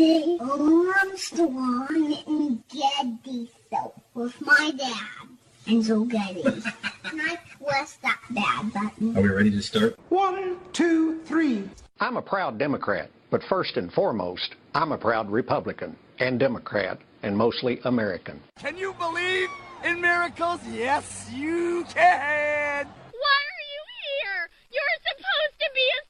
the Armstrong and Getty show with my dad and Joe Getty. and I press that bad button. Are we ready to start? One, two, three. I'm a proud Democrat, but first and foremost, I'm a proud Republican and Democrat and mostly American. Can you believe in miracles? Yes, you can. Why are you here? You're supposed to be asleep.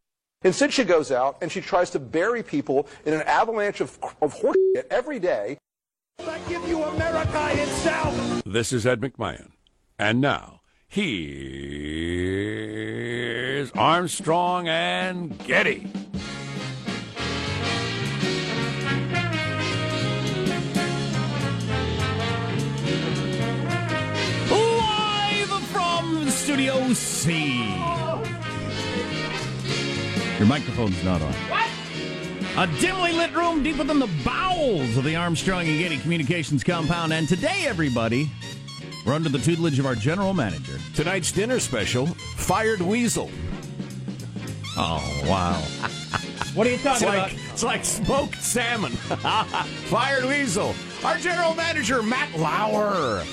Instead, she goes out and she tries to bury people in an avalanche of, of horse every day. I give you America itself. This is Ed McMahon. And now, here's Armstrong and Getty. Live from Studio C. Your microphone's not on. What? A dimly lit room deep within the bowels of the Armstrong and Getty Communications compound. And today, everybody, we're under the tutelage of our general manager. Tonight's dinner special Fired Weasel. Oh, wow. what are you talking it's about? It's like smoked salmon. Fired Weasel. Our general manager, Matt Lauer,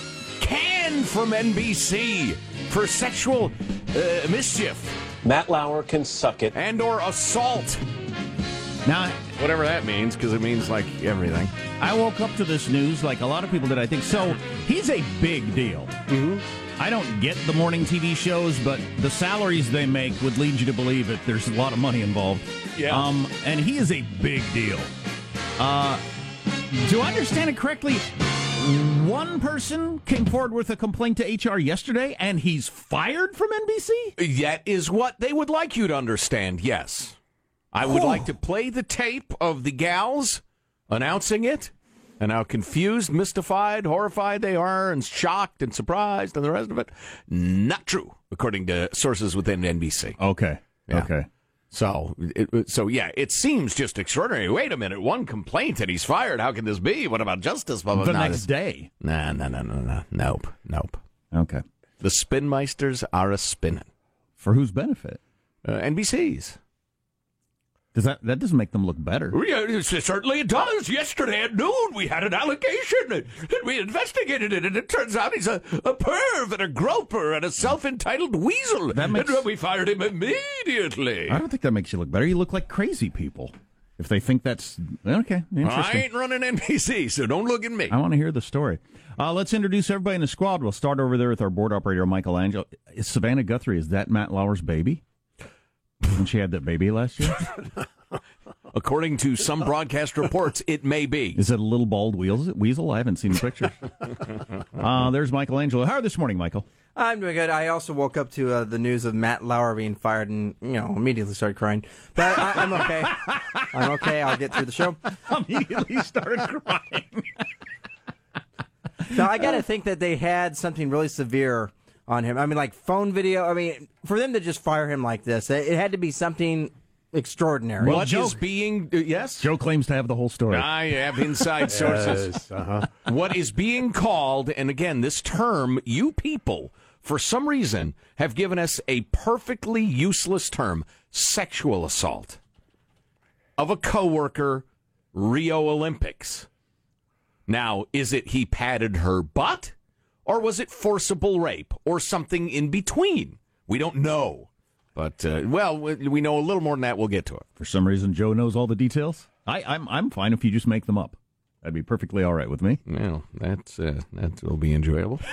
canned from NBC for sexual uh, mischief. Matt Lauer can suck it. And or assault. Now, whatever that means, because it means like everything. I woke up to this news like a lot of people did, I think. So he's a big deal. Mm-hmm. I don't get the morning TV shows, but the salaries they make would lead you to believe that there's a lot of money involved. Yeah. Um, and he is a big deal. Uh, do I understand it correctly? One person came forward with a complaint to HR yesterday, and he's fired from NBC? That is what they would like you to understand, yes. I would like to play the tape of the gals announcing it and how confused, mystified, horrified they are, and shocked and surprised, and the rest of it. Not true, according to sources within NBC. Okay. Yeah. Okay. So, it, so yeah, it seems just extraordinary. Wait a minute, one complaint and he's fired. How can this be? What about justice? Blah, blah, The blah. next day. Nah, no, no, no, no, nope, nope. Okay. The spinmeisters are a spinning. For whose benefit? Uh, NBC's. Does that that doesn't make them look better? Yeah, certainly it does. Yesterday at noon, we had an allegation, and we investigated it, and it turns out he's a, a perv and a groper and a self-entitled weasel. That makes- And we fired him immediately. I don't think that makes you look better. You look like crazy people. If they think that's okay, I ain't running NBC, so don't look at me. I want to hear the story. Uh, let's introduce everybody in the squad. We'll start over there with our board operator, Michelangelo. Is Savannah Guthrie, is that Matt Lauer's baby? When she had that baby last year? According to some broadcast reports, it may be. Is it a little bald weasel? weasel? I haven't seen the pictures. uh, there's Michelangelo. How are you this morning, Michael? I'm doing good. I also woke up to uh, the news of Matt Lauer being fired and, you know, immediately started crying. But I, I'm okay. I'm okay. I'll get through the show. Immediately started crying. So I got to think that they had something really severe on him. I mean, like phone video. I mean, for them to just fire him like this, it, it had to be something extraordinary. What is being uh, yes? Joe claims to have the whole story. I have inside sources. Yes, uh-huh. What is being called, and again, this term, you people, for some reason, have given us a perfectly useless term: sexual assault of a coworker, Rio Olympics. Now, is it he patted her butt, or was it forcible rape, or something in between? We don't know. But uh, well, we we know a little more than that. We'll get to it. For some reason, Joe knows all the details. I, I'm I'm fine if you just make them up. That'd be perfectly all right with me. Well, that's uh, that will be enjoyable.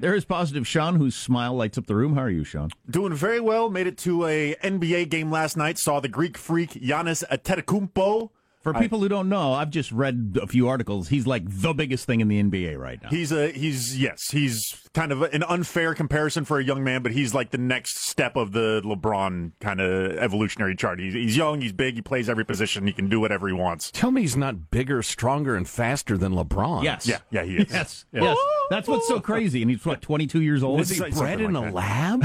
There is positive Sean, whose smile lights up the room. How are you, Sean? Doing very well. Made it to a NBA game last night. Saw the Greek freak Giannis Antetokounmpo. For I- people who don't know, I've just read a few articles. He's like the biggest thing in the NBA right now. He's a he's yes he's kind of an unfair comparison for a young man, but he's like the next step of the LeBron kind of evolutionary chart. He's, he's young, he's big, he plays every position, he can do whatever he wants. Tell me he's not bigger, stronger, and faster than LeBron. Yes. Yeah, yeah, he is. Yes. Yeah. Yes. That's what's so crazy. And he's what, 22 years old? Was he Something bred in like a that. lab?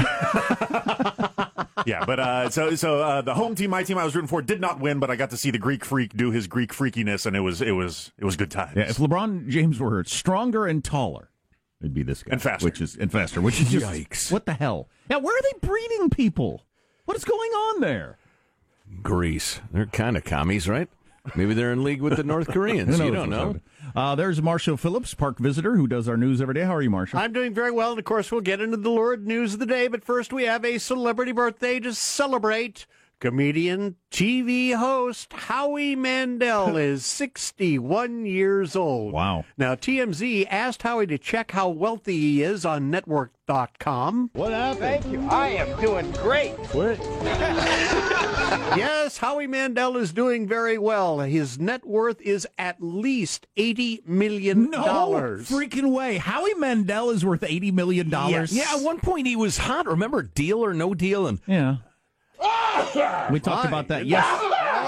yeah, but uh, so so uh, the home team, my team, I was rooting for, did not win, but I got to see the Greek freak do his Greek freakiness, and it was it was it was good times. Yeah, if LeBron James were stronger and taller, it'd be this guy. And faster. Which is, and faster, which is just. Yikes. What the hell? Now, where are they breeding people? What is going on there? Greece. They're kind of commies, right? Maybe they're in league with the North Koreans. You don't know. Uh, there's Marshall Phillips, park visitor, who does our news every day. How are you, Marshall? I'm doing very well, and of course, we'll get into the lurid news of the day. But first, we have a celebrity birthday to celebrate. Comedian, TV host Howie Mandel is 61 years old. Wow. Now, TMZ asked Howie to check how wealthy he is on network.com. What happened? Thank you. I am doing great. What? yes, Howie Mandel is doing very well. His net worth is at least $80 million. no freaking way. Howie Mandel is worth $80 million. Yes. Yeah, at one point he was hot. Remember Deal or No Deal? And Yeah. We talked about that. Yes.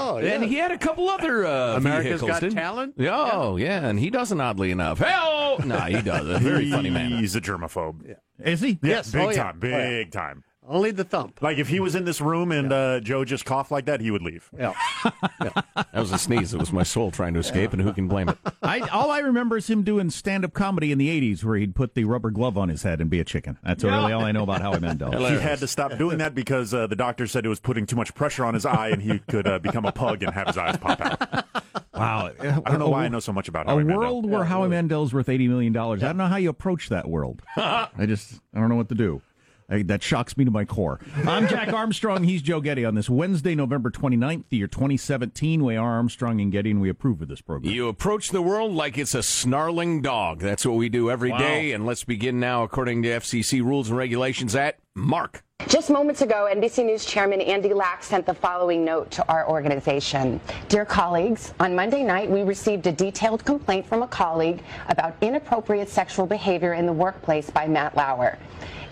Oh, yeah. and he had a couple other uh, America's vehicles, Got didn't? Talent? Oh, yeah. and he doesn't oddly enough. Hell, no, he doesn't. Very funny man. He's a germaphobe. Is he? Yes, Yes. big Oh, yeah. time, Oh, yeah. big time. Only the thump. Like if he was in this room and uh, Joe just coughed like that, he would leave. Yeah. That was a sneeze. It was my soul trying to escape, and who can blame it? I, all I remember is him doing stand up comedy in the 80s where he'd put the rubber glove on his head and be a chicken. That's really all I know about Howie Mandel. He had to stop doing that because uh, the doctor said it was putting too much pressure on his eye, and he could uh, become a pug and have his eyes pop out. Wow. I don't know why I know so much about A Howie Mandel. world where Howie Mandel's worth $80 million. I don't know how you approach that world. I just, I don't know what to do. That shocks me to my core. I'm Jack Armstrong. He's Joe Getty on this Wednesday, November 29th, the year 2017. We are Armstrong and Getty, and we approve of this program. You approach the world like it's a snarling dog. That's what we do every day. Wow. And let's begin now, according to FCC rules and regulations, at Mark. Just moments ago, NBC News Chairman Andy Lack sent the following note to our organization. Dear colleagues, on Monday night, we received a detailed complaint from a colleague about inappropriate sexual behavior in the workplace by Matt Lauer.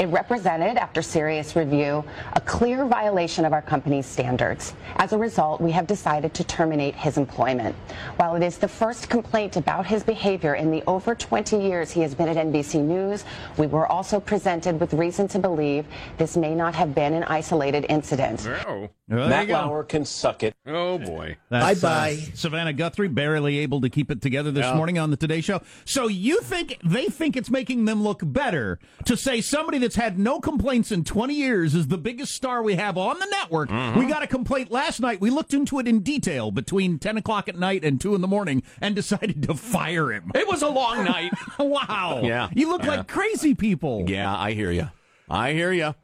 It represented, after serious review, a clear violation of our company's standards. As a result, we have decided to terminate his employment. While it is the first complaint about his behavior in the over 20 years he has been at NBC News, we were also presented with reason to believe this may not have been an isolated incident. Oh. There Matt. Lauer can suck it. Oh, boy. Bye-bye. uh, Savannah Guthrie barely able to keep it together this Yeah. morning on the Today Show. So you think they think it's making them look better to say somebody that's had no complaints in 20 years is the biggest star we have on the network? Mm-hmm. We got a complaint last night. We looked into it in detail between 10 o'clock at night and 2 in the morning and decided to fire him. It was a long night. wow. Yeah. You look Yeah. like crazy people. yeah, I hear you. I hear you.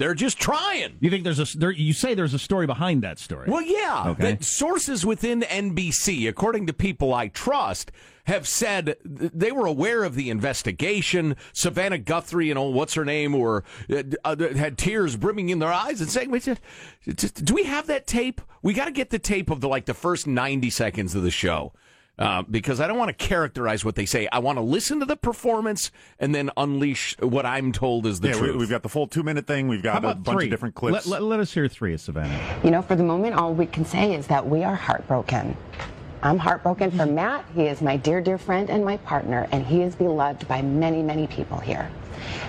They're just trying. You think there's a there, you say there's a story behind that story? Well, yeah. Okay. Sources within NBC, according to people I trust, have said th- they were aware of the investigation. Savannah Guthrie and oh, what's her name, were uh, uh, had tears brimming in their eyes and saying, "Wait, just- just- "Do we have that tape? We got to get the tape of the like the first ninety seconds of the show." Uh, because I don't want to characterize what they say. I want to listen to the performance and then unleash what I'm told is the yeah, truth. we, we've got the full two minute thing. We've got a bunch three? of different clips. Let, let, let us hear three of Savannah. You know, for the moment, all we can say is that we are heartbroken. I'm heartbroken for Matt. He is my dear, dear friend and my partner, and he is beloved by many, many people here.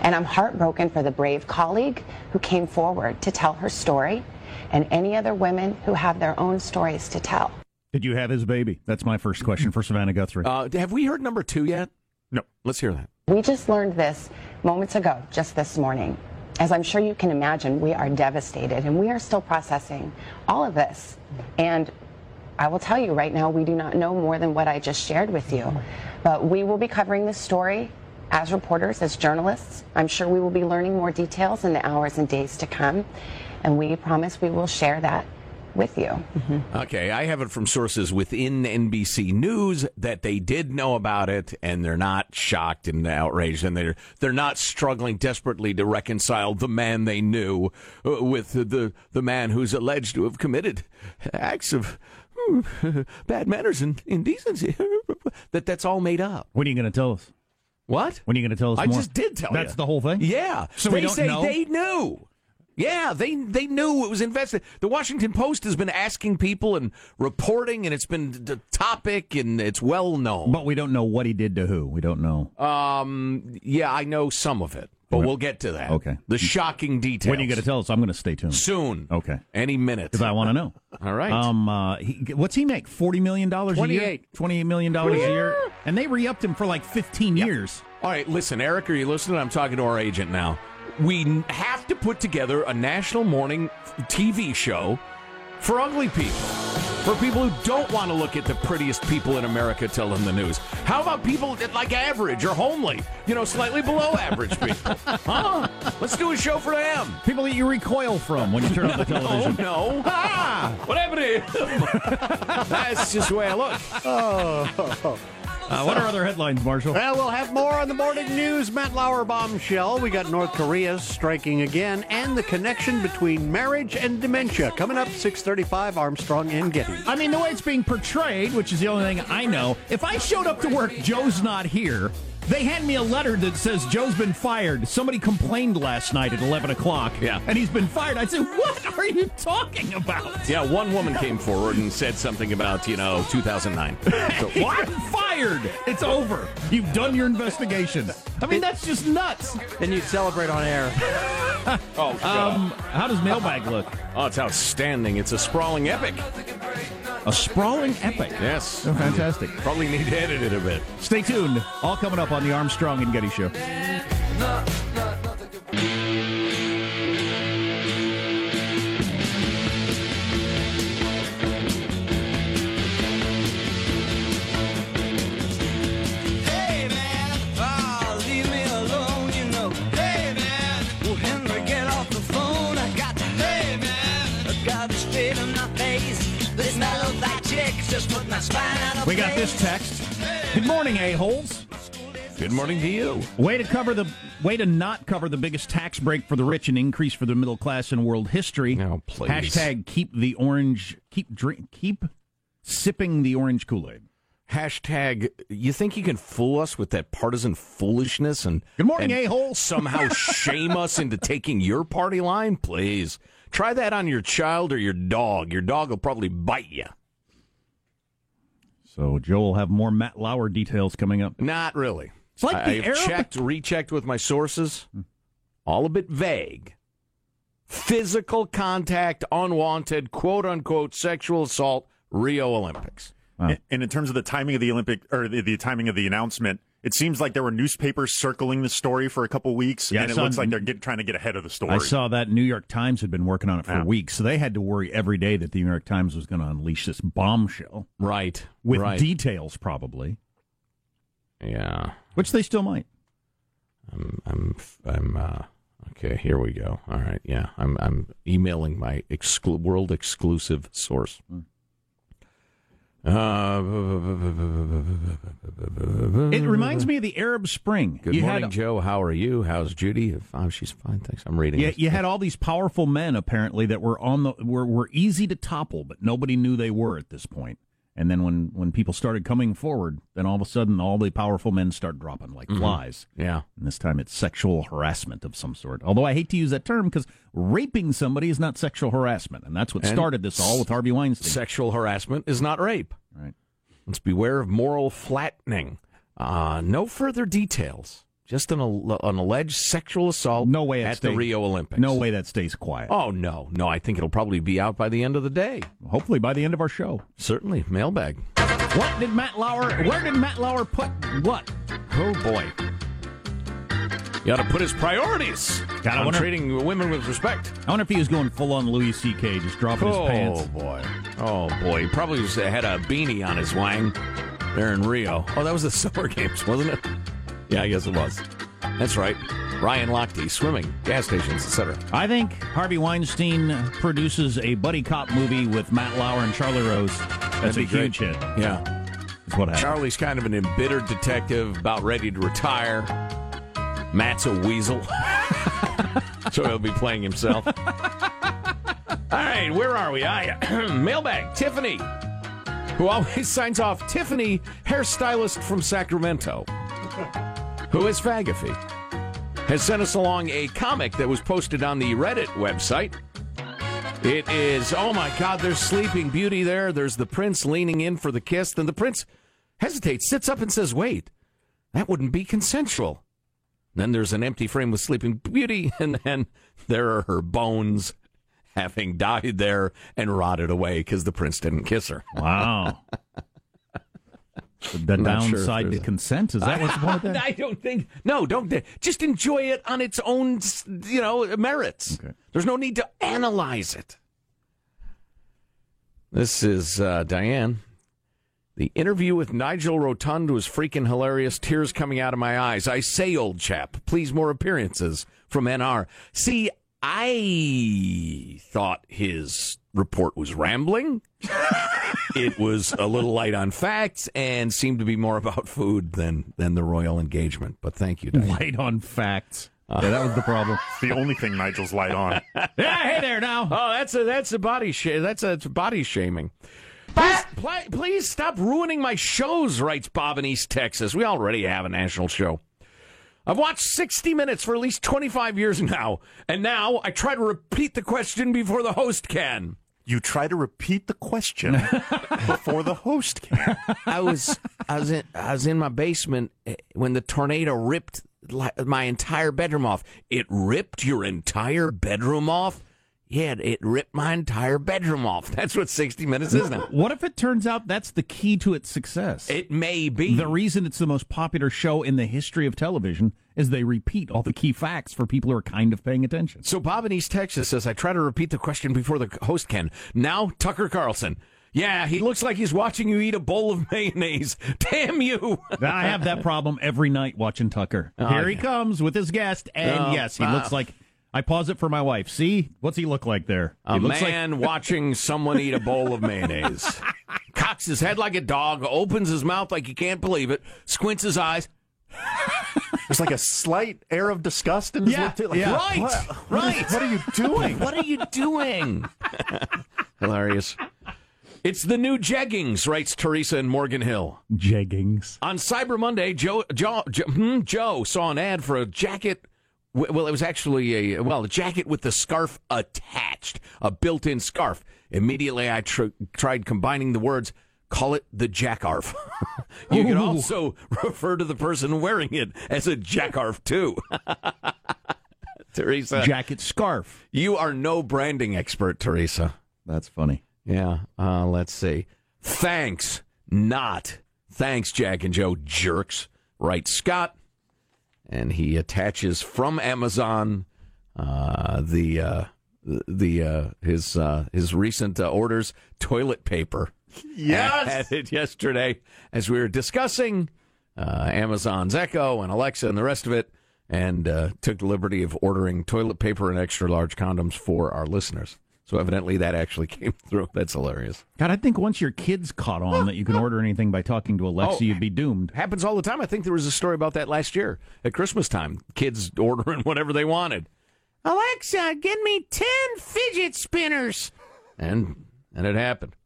And I'm heartbroken for the brave colleague who came forward to tell her story and any other women who have their own stories to tell. Did you have his baby? That's my first question for Savannah Guthrie. uh, have we heard number two yet? No. Let's hear that. We just learned this moments ago, just this morning. As I'm sure you can imagine, we are devastated and we are still processing all of this. And I will tell you right now, we do not know more than what I just shared with you. But we will be covering this story as reporters, as journalists. I'm sure we will be learning more details in the hours and days to come. And we promise we will share that with you. Okay, I have it from sources within NBC News that they did know about it and they're not shocked and outraged and they're they're not struggling desperately to reconcile the man they knew uh, with the the man who's alleged to have committed acts of hmm, bad manners and indecency. that that's all made up. What are you going to tell us? What? When are you going to tell us I more? just did tell you. That's the whole thing? Yeah. So they we don't say know? they knew. Yeah, they they knew it was invested. The Washington Post has been asking people and reporting, and it's been the topic, and it's well known. But we don't know what he did to who. We don't know. Um, yeah, I know some of it, but we'll get to that. Okay. The shocking details. When are you going to tell us? I'm going to stay tuned. Soon. Okay. Any minute. Because I want to know. All right. Um, uh, he, what's he make? Forty million dollars a year. 28. Twenty-eight million dollars a year, and they re-upped him for like fifteen years. All right, listen, Eric, are you listening? I'm talking to our agent now. We have to put together a national morning TV show for ugly people. For people who don't want to look at the prettiest people in America telling the news. How about people that like average or homely? You know, slightly below average people. Huh? Let's do a show for them. People that you recoil from when you turn on the television. No, no. Ah, what happened to him? That's just the way I look. Oh. Uh, what are other headlines, Marshall? Well, we'll have more on the morning news. Matt Lauer bombshell. We got North Korea striking again, and the connection between marriage and dementia coming up 6:35. Armstrong and Getty. I mean, the way it's being portrayed, which is the only thing I know. If I showed up to work, Joe's not here. They hand me a letter that says Joe's been fired. Somebody complained last night at 11 o'clock. Yeah. And he's been fired. I said, what are you talking about? Yeah, one woman came forward and said something about, you know, 2009. So, what? fired. It's over. You've done your investigation. I mean, that's just nuts. Then you'd celebrate on air. oh, God. Um, how does mailbag look? Oh, it's outstanding. It's a sprawling epic. A sprawling epic. Yes. Oh, fantastic. Probably need to edit it a bit. Stay tuned. All coming up on the Armstrong and Getty Show. We got this text. Good morning, a-holes. Good morning to you. Way to cover the way to not cover the biggest tax break for the rich and increase for the middle class in world history. No, please. Hashtag keep the orange keep drink keep sipping the orange Kool-Aid. Hashtag, you think you can fool us with that partisan foolishness and Good morning, and a-hole. somehow shame us into taking your party line? Please. Try that on your child or your dog. Your dog will probably bite you. So Joe will have more Matt Lauer details coming up. Not really. It's like I, the I've Arab- checked, rechecked with my sources. All a bit vague. Physical contact, unwanted, quote unquote, sexual assault, Rio Olympics. And and in terms of the timing of the Olympic or the, the timing of the announcement, it seems like there were newspapers circling the story for a couple weeks, Yeah, I and it saw- looks like they're get, trying to get ahead of the story. I saw that New York Times had been working on it for Yeah. weeks, so they had to worry every day that the New York Times was going to unleash this bombshell Right. with right. details, probably, yeah. which they still might. I'm I'm I'm uh okay, here we go. All right. Yeah. I'm I'm emailing my exclu- world exclusive source. Uh, It reminds me of the Arab Spring. Good You morning, had- Joe. How are you? How's Judy? Oh, she's fine. Thanks. I'm reading. Yeah, this. you had all these powerful men apparently that were on the were were easy to topple, but nobody knew they were at this point. And then when when people started coming forward, then all of a sudden all the powerful men start dropping like Mhm. flies. Yeah. And this time it's sexual harassment of some sort. Although I hate to use that term because raping somebody is not sexual harassment, and that's what And started this all with Harvey Weinstein. Sexual harassment is not rape. Right. Let's beware of moral flattening. Uh, no further details. Just an, an alleged sexual assault No way at the Rio Olympics. No way that stays quiet. Oh, no. No, I think it'll probably be out by the end of the day. Hopefully by the end of our show. Certainly. Mailbag. What did Matt Lauer? Where did Matt Lauer put what? Oh, boy. You ought to put his priorities Gotta on wonder- treating women with respect. I wonder if he was going full on Louis C.K. just dropping his oh, pants. oh, boy. Oh, boy. He probably just had a beanie on his wang there in Rio. Oh, that was the Summer Games, wasn't it? Yeah, I guess it was. That's right. Ryan Lochte, swimming, gas stations, etc. I think Harvey Weinstein produces a buddy cop movie with Matt Lauer and Charlie Rose. That's be a huge hit. Yeah. That's what happened. Charlie's kind of an embittered detective, about ready to retire. Matt's a weasel. so he'll be playing himself. All right, where are we? Ah, I mailbag. Tiffany, who always signs off. Tiffany, hairstylist from Sacramento, who is Fagafy, has sent us along a comic that was posted on the Reddit website. It is, oh my God, there's Sleeping Beauty there. There's the prince leaning in for the kiss. Then the prince hesitates, sits up, and says, wait, that wouldn't be consensual. Then there's an empty frame with Sleeping Beauty, and then there are her bones having died there and rotted away because the prince didn't kiss her. Wow. The sure if downside to a- consent is that what's of that? I don't think. No, don't. Just enjoy it on its own, you know, merits. There's no need to analyze it. This is uh, Diane. The interview with Nigel Rotund was freaking hilarious. Tears coming out of my eyes. I say, old chap, please more appearances from NR. See, I thought his report was rambling. it was a little light on facts and seemed to be more about food than than the royal engagement. But thank you, Diane. Light on facts. Uh, yeah, that was the problem. The only thing Nigel's light on. yeah, hey there now. Oh, that's a that's a body sh- that's a body shaming. Please, pl- please stop ruining my shows, writes Bob in East Texas. We already have a national show. I've watched 60 Minutes for at least 25 years now, and now I try to repeat the question before the host can. You try to repeat the question before the host can. I was I was in I was in my basement eh, when the tornado ripped my entire bedroom off. It ripped your entire bedroom off. Yeah, it ripped my entire bedroom off. That's what 60 Minutes is now. What if it turns out that's the key to its success? It may be. The reason it's the most popular show in the history of television is they repeat all the key facts for people who are kind of paying attention. So Bob in East Texas says, I try to repeat the question before the host can. Now, Tucker Carlson. Yeah, he looks like he's watching you eat a bowl of mayonnaise. Damn you. I have that problem every night watching Tucker. Oh, Here he comes with his guest, and Oh, yes, he wow. looks like. I pause it for my wife. See, what's he look like there? A he looks man watching someone eat a bowl of mayonnaise. Cocks his head like a dog, opens his mouth like he can't believe it, squints his eyes. There's like a slight air of disgust in his Yeah, lip. too. Like, yeah. what- Right, what- what right. What are you doing? What are you doing? Hilarious. It's the new jeggings, writes Teresa in Morgan Hill. Jeggings. On Cyber Monday, Joe, Joe, Joe, hmm, Joe saw an ad for a jacket. W- Well, it was actually a well, a jacket with the scarf attached, a built-in scarf. Immediately, I tr- tried combining the words. Call it the jackarf. you can also refer to the person wearing it as a jackarf too. Teresa, Jacket scarf. you are no branding expert, Teresa. That's funny. Yeah. Uh, let's see. Thanks, not thanks, Jack and Joe jerks. Right, Scott, and he attaches from Amazon uh, the uh, the uh, his uh, his recent uh, orders toilet paper. Yes! It yesterday as we were discussing uh, Amazon's Echo and Alexa and the rest of it, and uh, took the liberty of ordering toilet paper and extra large condoms for our listeners. So evidently that actually came through. That's hilarious. God, I think once your kids caught on that you can order anything by talking to Alexa, Oh. you'd be doomed. Happens all the time. I think there was a story about that last year at Christmas time. Kids ordering whatever they wanted. Alexa, get me 10 fidget spinners. And and it happened.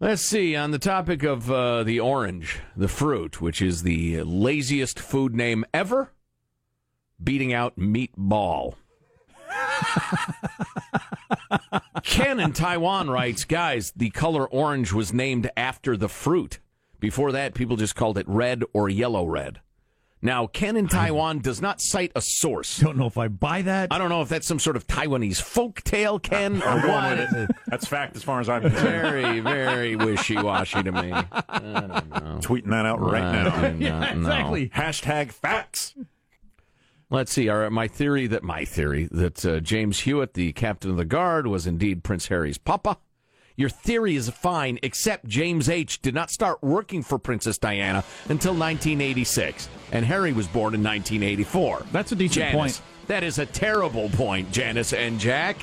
Let's see. On the topic of uh, the orange, the fruit, which is the laziest food name ever, beating out meatball. Ken in Taiwan writes, guys, the color orange was named after the fruit. Before that, people just called it red or yellow red. Now, Ken in Taiwan does not cite a source. Don't know if I buy that. I don't know if that's some sort of Taiwanese folk tale, Ken, or what. That's fact as far as I'm concerned. Very, very wishy washy to me. I don't know. Tweeting that out right I now. do not know. Hashtag facts. Let's see. Our, my theory that my theory that uh, James Hewitt, the captain of the guard, was indeed Prince Harry's papa. Your theory is fine, except James H. did not start working for Princess Diana until 1986, and Harry was born in 1984. That's a decent Janice, point. That is a terrible point, Janice and Jack.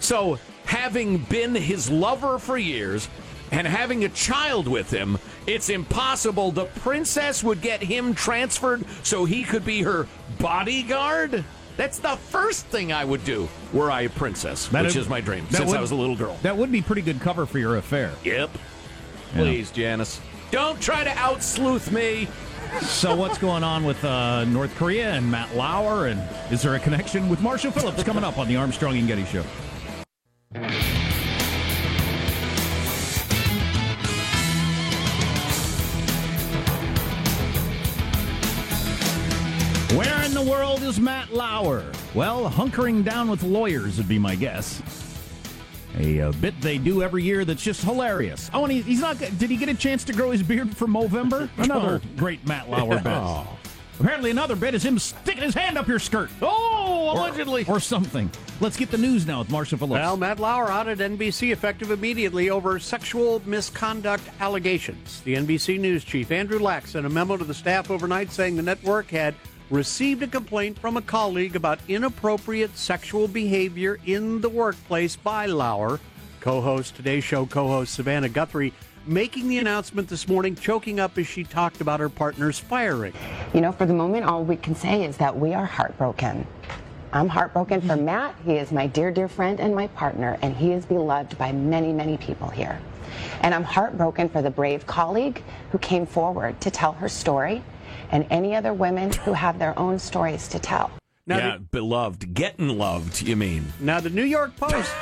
So, having been his lover for years and having a child with him, it's impossible the princess would get him transferred so he could be her bodyguard. That's the first thing I would do were I a princess, which That'd- is my dream that since would- I was a little girl. That would be pretty good cover for your affair. Yep. Please, Janice. Don't try to out sleuth me. So what's going on with uh, North Korea and Matt Lauer? And is there a connection with Marshall Phillips coming up on the Armstrong and Getty Show? Where in the world is Matt Lauer? Well, hunkering down with lawyers would be my guess. A uh, bit they do every year that's just hilarious. Oh, and he, he's not. Did he get a chance to grow his beard for Movember? Another great Matt Lauer bit. Oh. Apparently, another bit is him sticking his hand up your skirt. Oh, allegedly. Or, something. Let's get the news now with Marshall Phillips. Well, Matt Lauer out at NBC effective immediately over sexual misconduct allegations. The NBC news chief, Andrew Lack, sent a memo to the staff overnight saying the network had received a complaint from a colleague about inappropriate sexual behavior in the workplace by Lauer. Co host, Today Show co host Savannah Guthrie, making the announcement this morning, choking up as she talked about her partner's firing. You know, for the moment, all we can say is that we are heartbroken. I'm heartbroken for Matt. He is my dear, dear friend and my partner, and he is beloved by many, many people here. And I'm heartbroken for the brave colleague who came forward to tell her story and any other women who have their own stories to tell. yeah, beloved, getting loved. You mean? Now, the New York Post.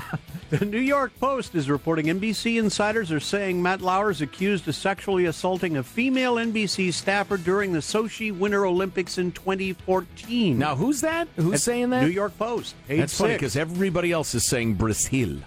the New York Post is reporting NBC insiders are saying Matt Lauer is accused of sexually assaulting a female NBC staffer during the Sochi Winter Olympics in 2014. Now, who's that? Who's That's saying that? New York Post. Page That's funny because everybody else is saying Brazil.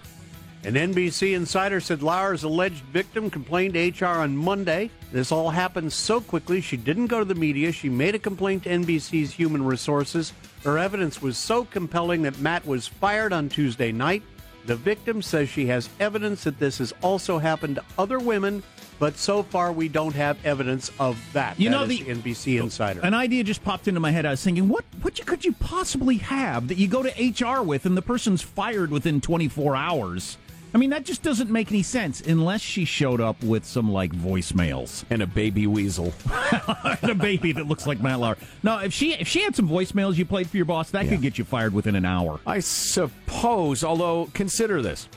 An NBC insider said Lauer's alleged victim complained to HR on Monday. This all happened so quickly she didn't go to the media. She made a complaint to NBC's Human Resources. Her evidence was so compelling that Matt was fired on Tuesday night. The victim says she has evidence that this has also happened to other women, but so far we don't have evidence of that. You That know, the- NBC insider. An idea just popped into my head. I was thinking, what what you, could you possibly have that you go to HR with and the person's fired within 24 hours? I mean, that just doesn't make any sense unless she showed up with some like voicemails and a baby weasel and a baby that looks like Matt Lauer. No, if she if she had some voicemails you played for your boss, that could get you fired within an hour. I suppose, although consider this.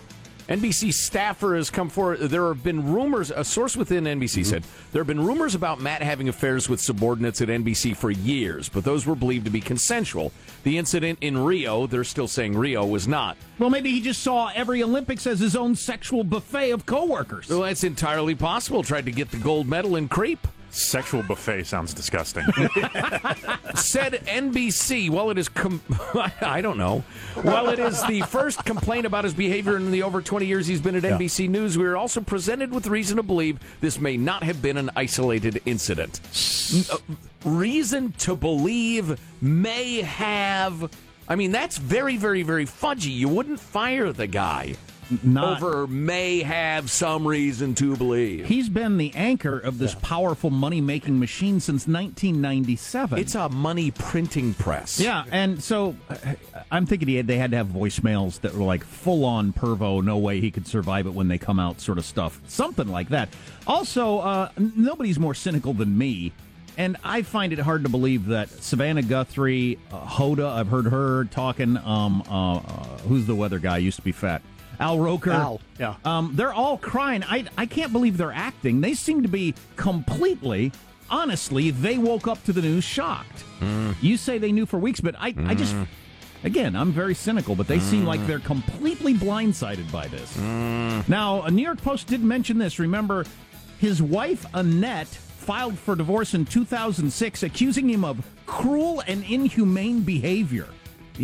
NBC staffer has come forward. There have been rumors, a source within NBC mm-hmm. said, there have been rumors about Matt having affairs with subordinates at NBC for years, but those were believed to be consensual. The incident in Rio, they're still saying Rio was not. Well, maybe he just saw every Olympics as his own sexual buffet of coworkers. Well, that's entirely possible. Tried to get the gold medal in creep. Sexual buffet sounds disgusting. Said NBC, while it is, com- I don't know, while it is the first complaint about his behavior in the over 20 years he's been at NBC News, we are also presented with reason to believe this may not have been an isolated incident. N- uh, reason to believe may have. I mean, that's very, very, very fudgy. You wouldn't fire the guy Not- over may have some reason to believe. He's been the anchor of this powerful money making machine since 1997. It's a money printing press. Yeah, and so uh, I'm thinking he had, they had to have voicemails that were like full on pervo, no way he could survive it when they come out, sort of stuff, something like that. Also, uh, nobody's more cynical than me, and I find it hard to believe that Savannah Guthrie, uh, Hoda, I've heard her talking. Um, uh, uh, who's the weather guy? Used to be fat. Al Roker. Al, yeah. Um, they're all crying. I I can't believe they're acting. They seem to be completely, honestly, they woke up to the news shocked. Hmm. You say they knew for weeks, but I, I hmm. just, again, I'm very cynical, but they seem like hmm. they're completely blindsided by this. Now, a New York Post did mention this. Remember, his wife, Annette, filed for divorce in 2006, accusing him of cruel and inhumane behavior.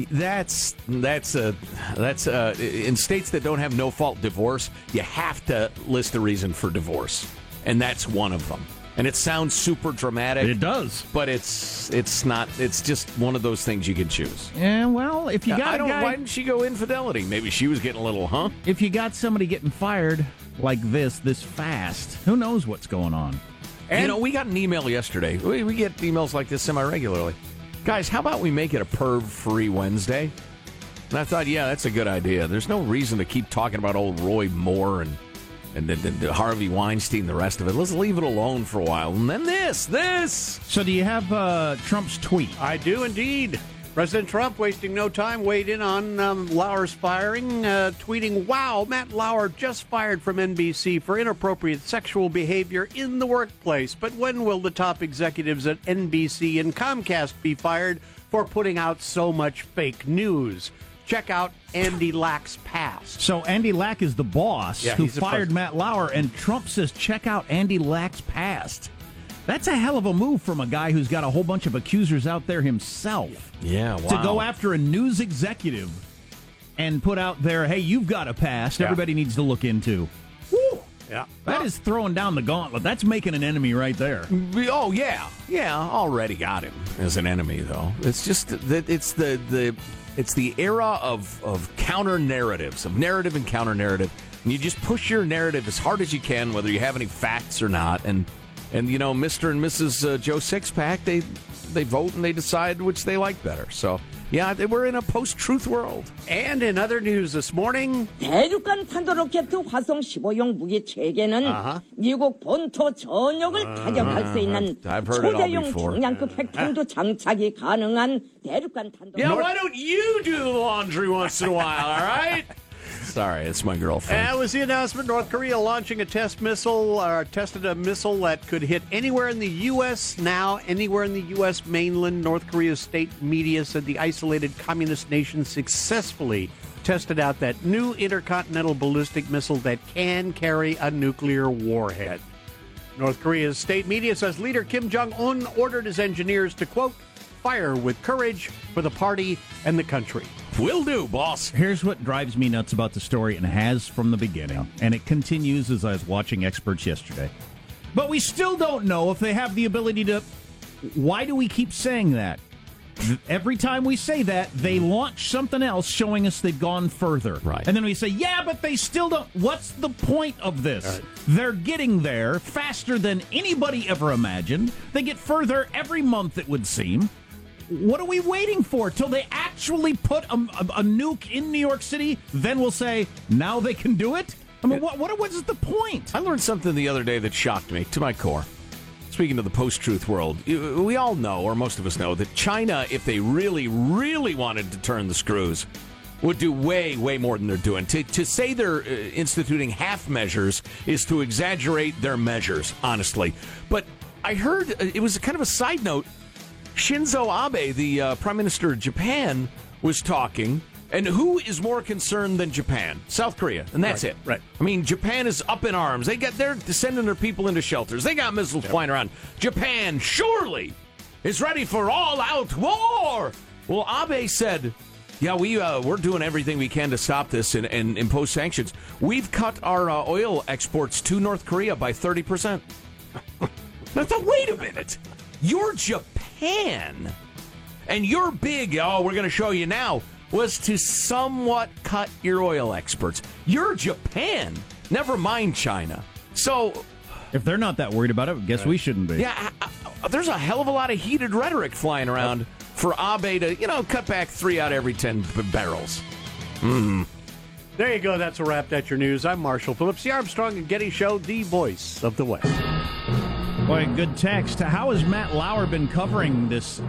That's that's uh, that's uh, in states that don't have no fault divorce. You have to list a reason for divorce, and that's one of them. and it sounds super dramatic. It does, but it's it's not. It's just one of those things you can choose. Yeah, well, if you got I a don't. guy, Why didn't she go infidelity? Maybe she was getting a little, huh? if you got somebody getting fired like this this fast, who knows what's going on? you know, we got an email yesterday. We, we get emails like this semi regularly. Guys, how about we make it a perv free Wednesday? And I thought, yeah, that's a good idea. There's no reason to keep talking about old Roy Moore and and then then Harvey Weinstein, the rest of it. Let's leave it alone for a while. And then this, this. So, do you have uh, Trump's tweet? I do indeed. President Trump, wasting no time, weighed in on um, Lauer's firing, uh, tweeting, Wow, Matt Lauer just fired from NBC for inappropriate sexual behavior in the workplace. But when will the top executives at NBC and Comcast be fired for putting out so much fake news? Check out Andy Lack's past. So Andy Lack is the boss Yeah, who fired. Matt Lauer, and Trump says, "Check out Andy Lack's past." That's a hell of a move from a guy who's got a whole bunch of accusers out there himself. Yeah, wow. To go after a news executive and put out there, "Hey, you've got a past. Yeah. Everybody needs to look into." Yeah. That is throwing down the gauntlet. That's making an enemy right there. Oh yeah, yeah. Already got him as an enemy, though. It's just that it's the the it's the era of of counter narratives, of narrative and counter narrative, and you just push your narrative as hard as you can, whether you have any facts or not. And and you know, Mister and Mrs. Uh, Joe Sixpack, they they vote and they decide which they like better. So yeah, they- we're in a post truth world. And in other news this morning, 대륙간 탄도 로켓 화성 15용 무기 체계는 Uh-huh. 미국 본토 전역을 타격할 수 있는 I've heard it all 초대용 before. 중량급 핵탄두 장착이 가능한 대륙간 탄도 Yeah, why don't you do the laundry once in a while? All right. Sorry, it's my girlfriend. That was the announcement. North Korea launching a test missile, or tested a missile that could hit anywhere in the U.S. now, anywhere in the U.S. mainland. North Korea's state media said the isolated communist nation successfully tested out that new intercontinental ballistic missile that can carry a nuclear warhead. North Korea's state media says leader Kim Jong un ordered his engineers to, quote, fire with courage for the party and the country. Will do, boss. Here's what drives me nuts about the story and has from the beginning, and it continues as I was watching experts yesterday. But we still don't know if they have the ability to. Why do we keep saying that? Every time we say that, they hmm. launch something else showing us they've gone further. Right. And then we say, yeah, but they still don't. What's the point of this? They're getting there faster than anybody ever imagined. They get further every month, it would seem. What are we waiting for? Till they actually put a, a, a nuke in New York City? Then we'll say, now they can do it? I mean, what, what, is the point? I learned something the other day that shocked me to my core. Speaking of the post truth world, we all know, or most of us know, that China, if they really, really wanted to turn the screws, would do way, way more than they're doing. To, to say they're uh, instituting half measures is to exaggerate their measures, honestly. But I heard uh, it was kind of a side note. Shinzo Abe, the uh, prime minister of Japan, was talking. And who is more concerned than Japan? South Korea, and that's Right, it. right. I mean, Japan is up in arms. They got they're sending their people into shelters. They got missiles flying around. Japan surely is ready for all-out war. Well, Abe said, "Yeah, we uh, we're doing everything we can to stop this and, and impose sanctions. We've cut our uh, oil exports to North Korea by thirty percent." I thought, wait a minute, you're Japan, and you're big. Oh, we're going to show you now. Was to somewhat cut your oil exports. You're Japan. Never mind China. So If they're not that worried about it, I guess we shouldn't be. yeah, I- I- there's a hell of a lot of heated rhetoric flying around for Abe to, you know, cut back three out of every ten b- barrels. Hmm. There you go. That's a wrap. That's your news. I'm Marshall Phillips, the Armstrong and Getty Show, the voice of the West. Boy, good text. How has Matt Lauer been covering this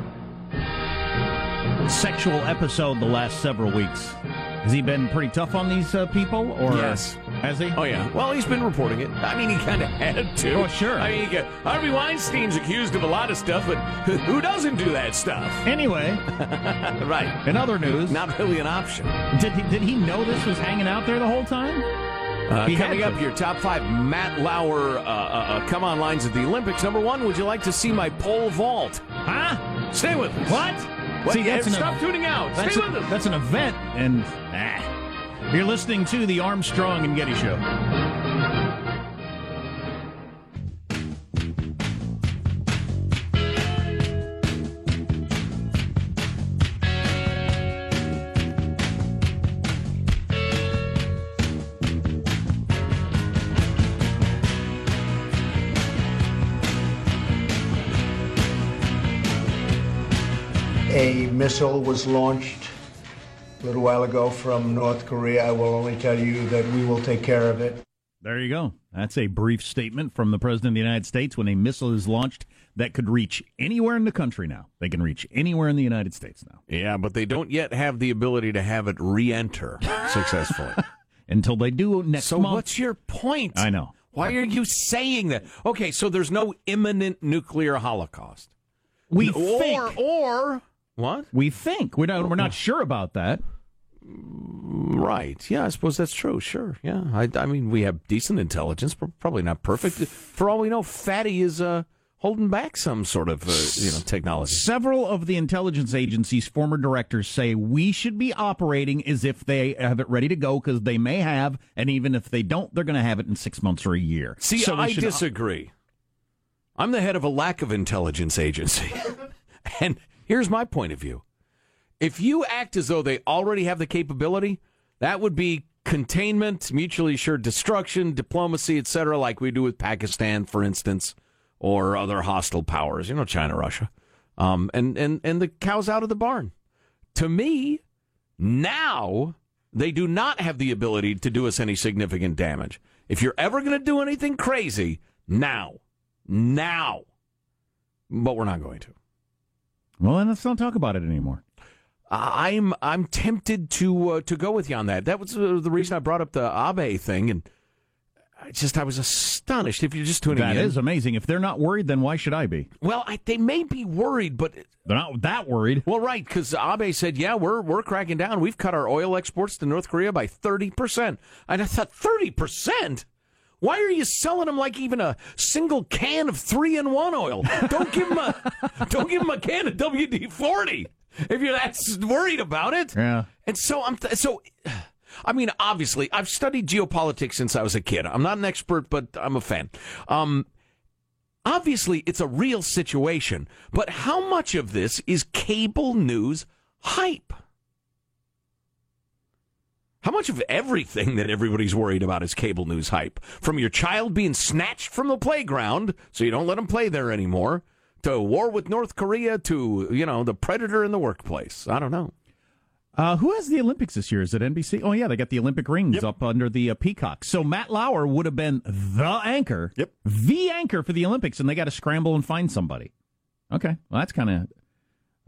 sexual episode the last several weeks? Has he been pretty tough on these uh, people, or Yes. has he? Oh yeah. Well, he's been reporting it. I mean, he kind of had to. Oh, sure. I mean, got, Harvey Weinstein's accused of a lot of stuff, but who doesn't do that stuff? Anyway, right. in other news, Not really an option. did he, did he know this was hanging out there the whole time? Uh, coming up, your top five Matt Lauer uh, uh, uh, come on lines at the Olympics. Number one, would you like to see my pole vault? Huh? Stay with us. What? What? See, that's an Stop ev- tuning out. That's, Stay a- with us. that's an event, and ah. you're listening to the Armstrong and Getty Show. Missile was launched a little while ago from North Korea. I will only tell you that we will take care of it. There you go. That's a brief statement from the President of the United States when a missile is launched that could reach anywhere in the country now. They can reach anywhere in the United States now. Yeah, but they don't yet have the ability to have it re-enter successfully. Until they do next so month. what's your point? I know. Why are you saying that? Okay, so there's no imminent nuclear holocaust. We or, think. or what? We think. We're not, we're not sure about that. Right. Yeah, I suppose that's true. Sure. Yeah. I, I mean, we have decent intelligence, but probably not perfect. For all we know, Fatty is uh, holding back some sort of uh, you know technology. Several of the intelligence agencies' former directors say we should be operating as if they have it ready to go because they may have, and even if they don't, they're going to have it in six months or a year. See, So I disagree. I'm the head of a lack of intelligence agency. and here's my point of view. If you act as though they already have the capability, that would be containment, mutually assured destruction, diplomacy, etc., like we do with Pakistan, for instance, or other hostile powers, you know, China, Russia. Um, and, and, and the cow's out of the barn. To me, now they do not have the ability to do us any significant damage. If you're ever going to do anything crazy, now. Now. But we're not going to. Well, then let's not talk about it anymore. I'm I'm tempted to uh, to go with you on that. That was uh, the reason I brought up the Abe thing, and I just I was astonished. If you're just tuning That in, is amazing. If they're not worried, then why should I be? well, I, they may be worried, but They're not that worried. well, right? Because Abe said, "Yeah, we're we're cracking down. We've cut our oil exports to North Korea by thirty percent." And I thought, thirty percent. Why are you selling them like even a single can of three in one oil? Don't give them a don't give them a can of WD forty if you're that worried about it. Yeah. And so I'm th- so. I mean, obviously, I've studied geopolitics since I was a kid. I'm not an expert, but I'm a fan. Um, obviously, it's a real situation, but how much of this is cable news hype? How much of everything that everybody's worried about is cable news hype? From your child being snatched from the playground so you don't let them play there anymore, to war with North Korea, to, you know, the predator in the workplace. I don't know. Uh, who has the Olympics this year? Is it NBC? Oh, yeah, they got the Olympic rings up under the uh, peacock. So Matt Lauer would have been the anchor, Yep. the anchor for the Olympics, and they got to scramble and find somebody. Okay, well, that's kind of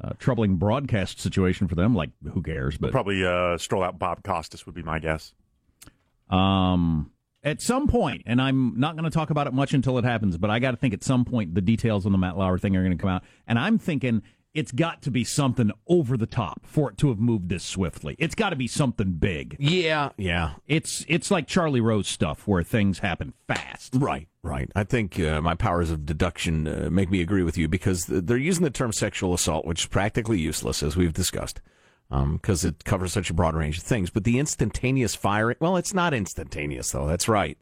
a troubling broadcast situation for them. Like, who cares? But Probably uh, stroll out Bob Costas would be my guess. Um, at some point, and I'm not going to talk about it much until it happens, but I got to think at some point the details on the Matt Lauer thing are going to come out, and I'm thinking it's got to be something over the top for it to have moved this swiftly. It's got to be something big. Yeah, yeah. It's it's like Charlie Rose stuff where things happen fast. Right, right. I think uh, my powers of deduction uh, make me agree with you because they're using the term sexual assault, which is practically useless, as we've discussed, because it covers such a broad range of things. But the instantaneous firing, well, it's not instantaneous, though. That's right.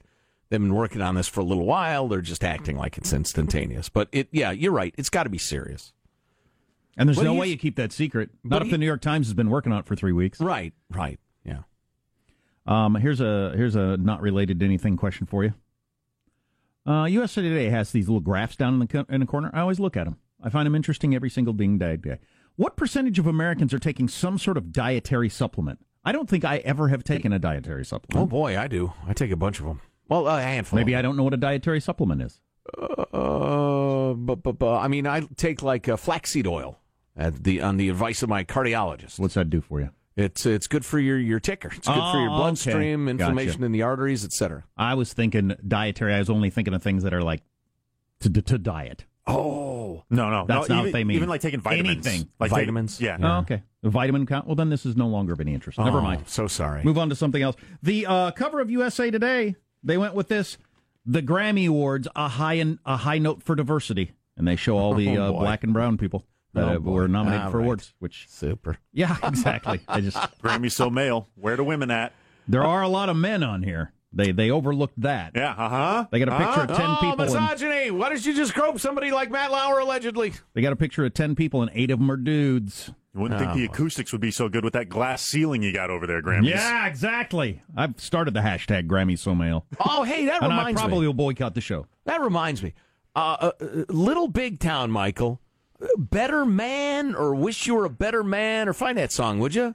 They've been working on this for a little while. They're just acting like it's instantaneous. But it, yeah, you're right. It's got to be serious. And there's But no way you keep that secret. but Not if he- the New York Times has been working on it for three weeks. Right, right. Yeah. Um, here's a here's a not related to anything question for you. Uh, USA Today has these little graphs down in the co- in the corner. I always look at them. I find them interesting every single ding day. day. What percentage of Americans are taking some sort of dietary supplement? I don't think I ever have taken a dietary supplement. Oh boy, I do. I take a bunch of them. Well, a handful. Maybe I don't know what a dietary supplement is. Uh, but, but, but I mean, I take like uh, flaxseed oil at the on the advice of my cardiologist. What's that do for you? It's it's good for your, your ticker. It's good for your Oh, bloodstream, okay. inflammation Gotcha. in the arteries, etc. I was thinking dietary. I was only thinking of things that are like to to, to diet. Oh No, no, That's no, not even, what they mean. Even like taking vitamins, Anything. like taking- Vitamins? yeah. Oh, okay. A vitamin count. Well, then this is no longer of any interest. Never Oh, mind. So sorry. Move on to something else. The uh, cover of USA Today, they went with this: the Grammy Awards, a high in, a high note for diversity, and they show all the Oh, uh, black and brown people that Oh, uh, were nominated All for right. awards. Which, Super. yeah, exactly. I just Grammy so male. Where the women at? there are a lot of men on here. They they overlooked that. Yeah, uh huh. They got a picture of ten oh, people. And, misogyny! Why did you just grope somebody like Matt Lauer allegedly? they got a picture of ten people, and eight of them are dudes. You wouldn't think Oh, the acoustics would be so good with that glass ceiling you got over there, Grammys. Yeah, exactly. I've started the hashtag Grammy so male, Oh, hey, that and I probably me. will boycott the show. That reminds me. Uh, uh, uh, little big town, Michael. Better Man or Wish You Were a Better Man or find that song, would you?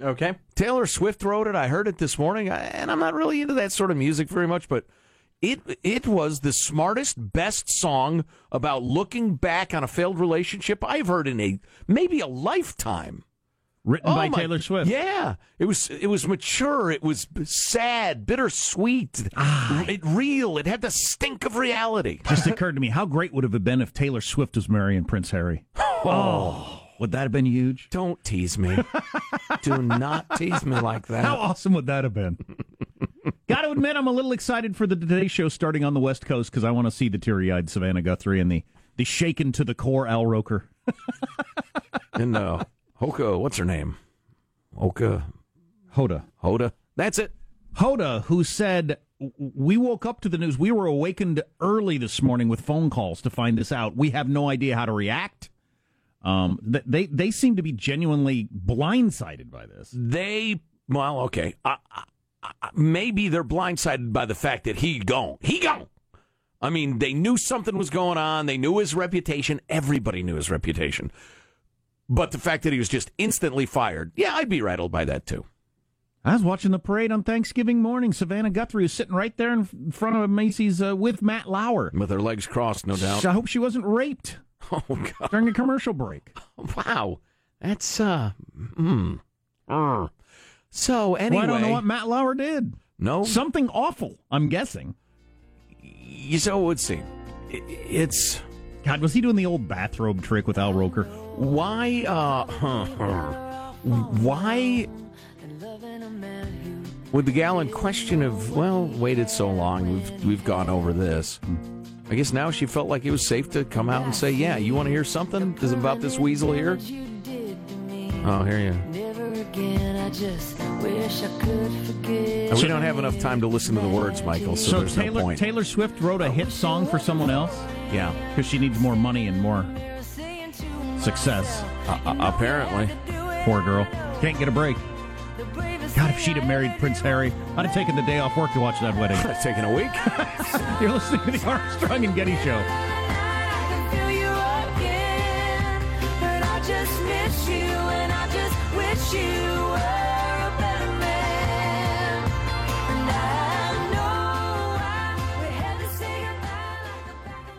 Okay. Taylor Swift wrote it. I heard it this morning, and I'm not really into that sort of music very much, but it it was the smartest, best song about looking back on a failed relationship I've heard in a maybe a lifetime. Written Oh, by my- Taylor Swift. Yeah, it was it was mature. It was sad, bittersweet, it real. It had the stink of reality. Just occurred to me how great would it have been if Taylor Swift was marrying Prince Harry. Oh, would that have been huge? Don't tease me. Do not tease me like that. How awesome would that have been? Got to admit, I'm a little excited for the Today Show starting on the West Coast because I want to see the teary-eyed Savannah Guthrie and the the shaken to the core Al Roker. and uh, Hoka, what's her name? Hoka Hoda. Hoda. That's it. Hoda, who said, We woke up to the news. We were awakened early this morning with phone calls to find this out. We have no idea how to react. Um, they they seem to be genuinely blindsided by this. They well, okay. Uh, uh, uh, maybe they're blindsided by the fact that he gone. He gone. I mean, they knew something was going on. They knew his reputation. Everybody knew his reputation. But the fact that he was just instantly fired, yeah, I'd be rattled by that too. I was watching the parade on Thanksgiving morning. Savannah Guthrie was sitting right there in front of Macy's uh, with Matt Lauer. With her legs crossed, no doubt. I hope she wasn't raped Oh God! during a commercial break. Wow, that's uh. Uh. So anyway, Well, I don't know what Matt Lauer did. no, Something awful, I'm guessing. you so it would seem. It's God, was he doing the old bathrobe trick with Al Roker? why uh, huh. why would the gal in question have well waited so long? We've we've gone over this. I guess now she felt like it was safe to come out and say, "Yeah, you want to hear something? Is about this weasel here?" Oh, here you. Never again, I just wish I could forget. We don't have enough time to listen to the words, Michael. So, So there's no Taylor point. Taylor Swift wrote a hit song for someone else yeah, because she needs more money and more success. uh, uh, apparently. Poor girl, can't get a break. God, if she'd have married Prince Harry, I'd have taken the day off work to watch that wedding. Taking a week. You're listening to the Armstrong and Getty Show. you again, but I just miss you and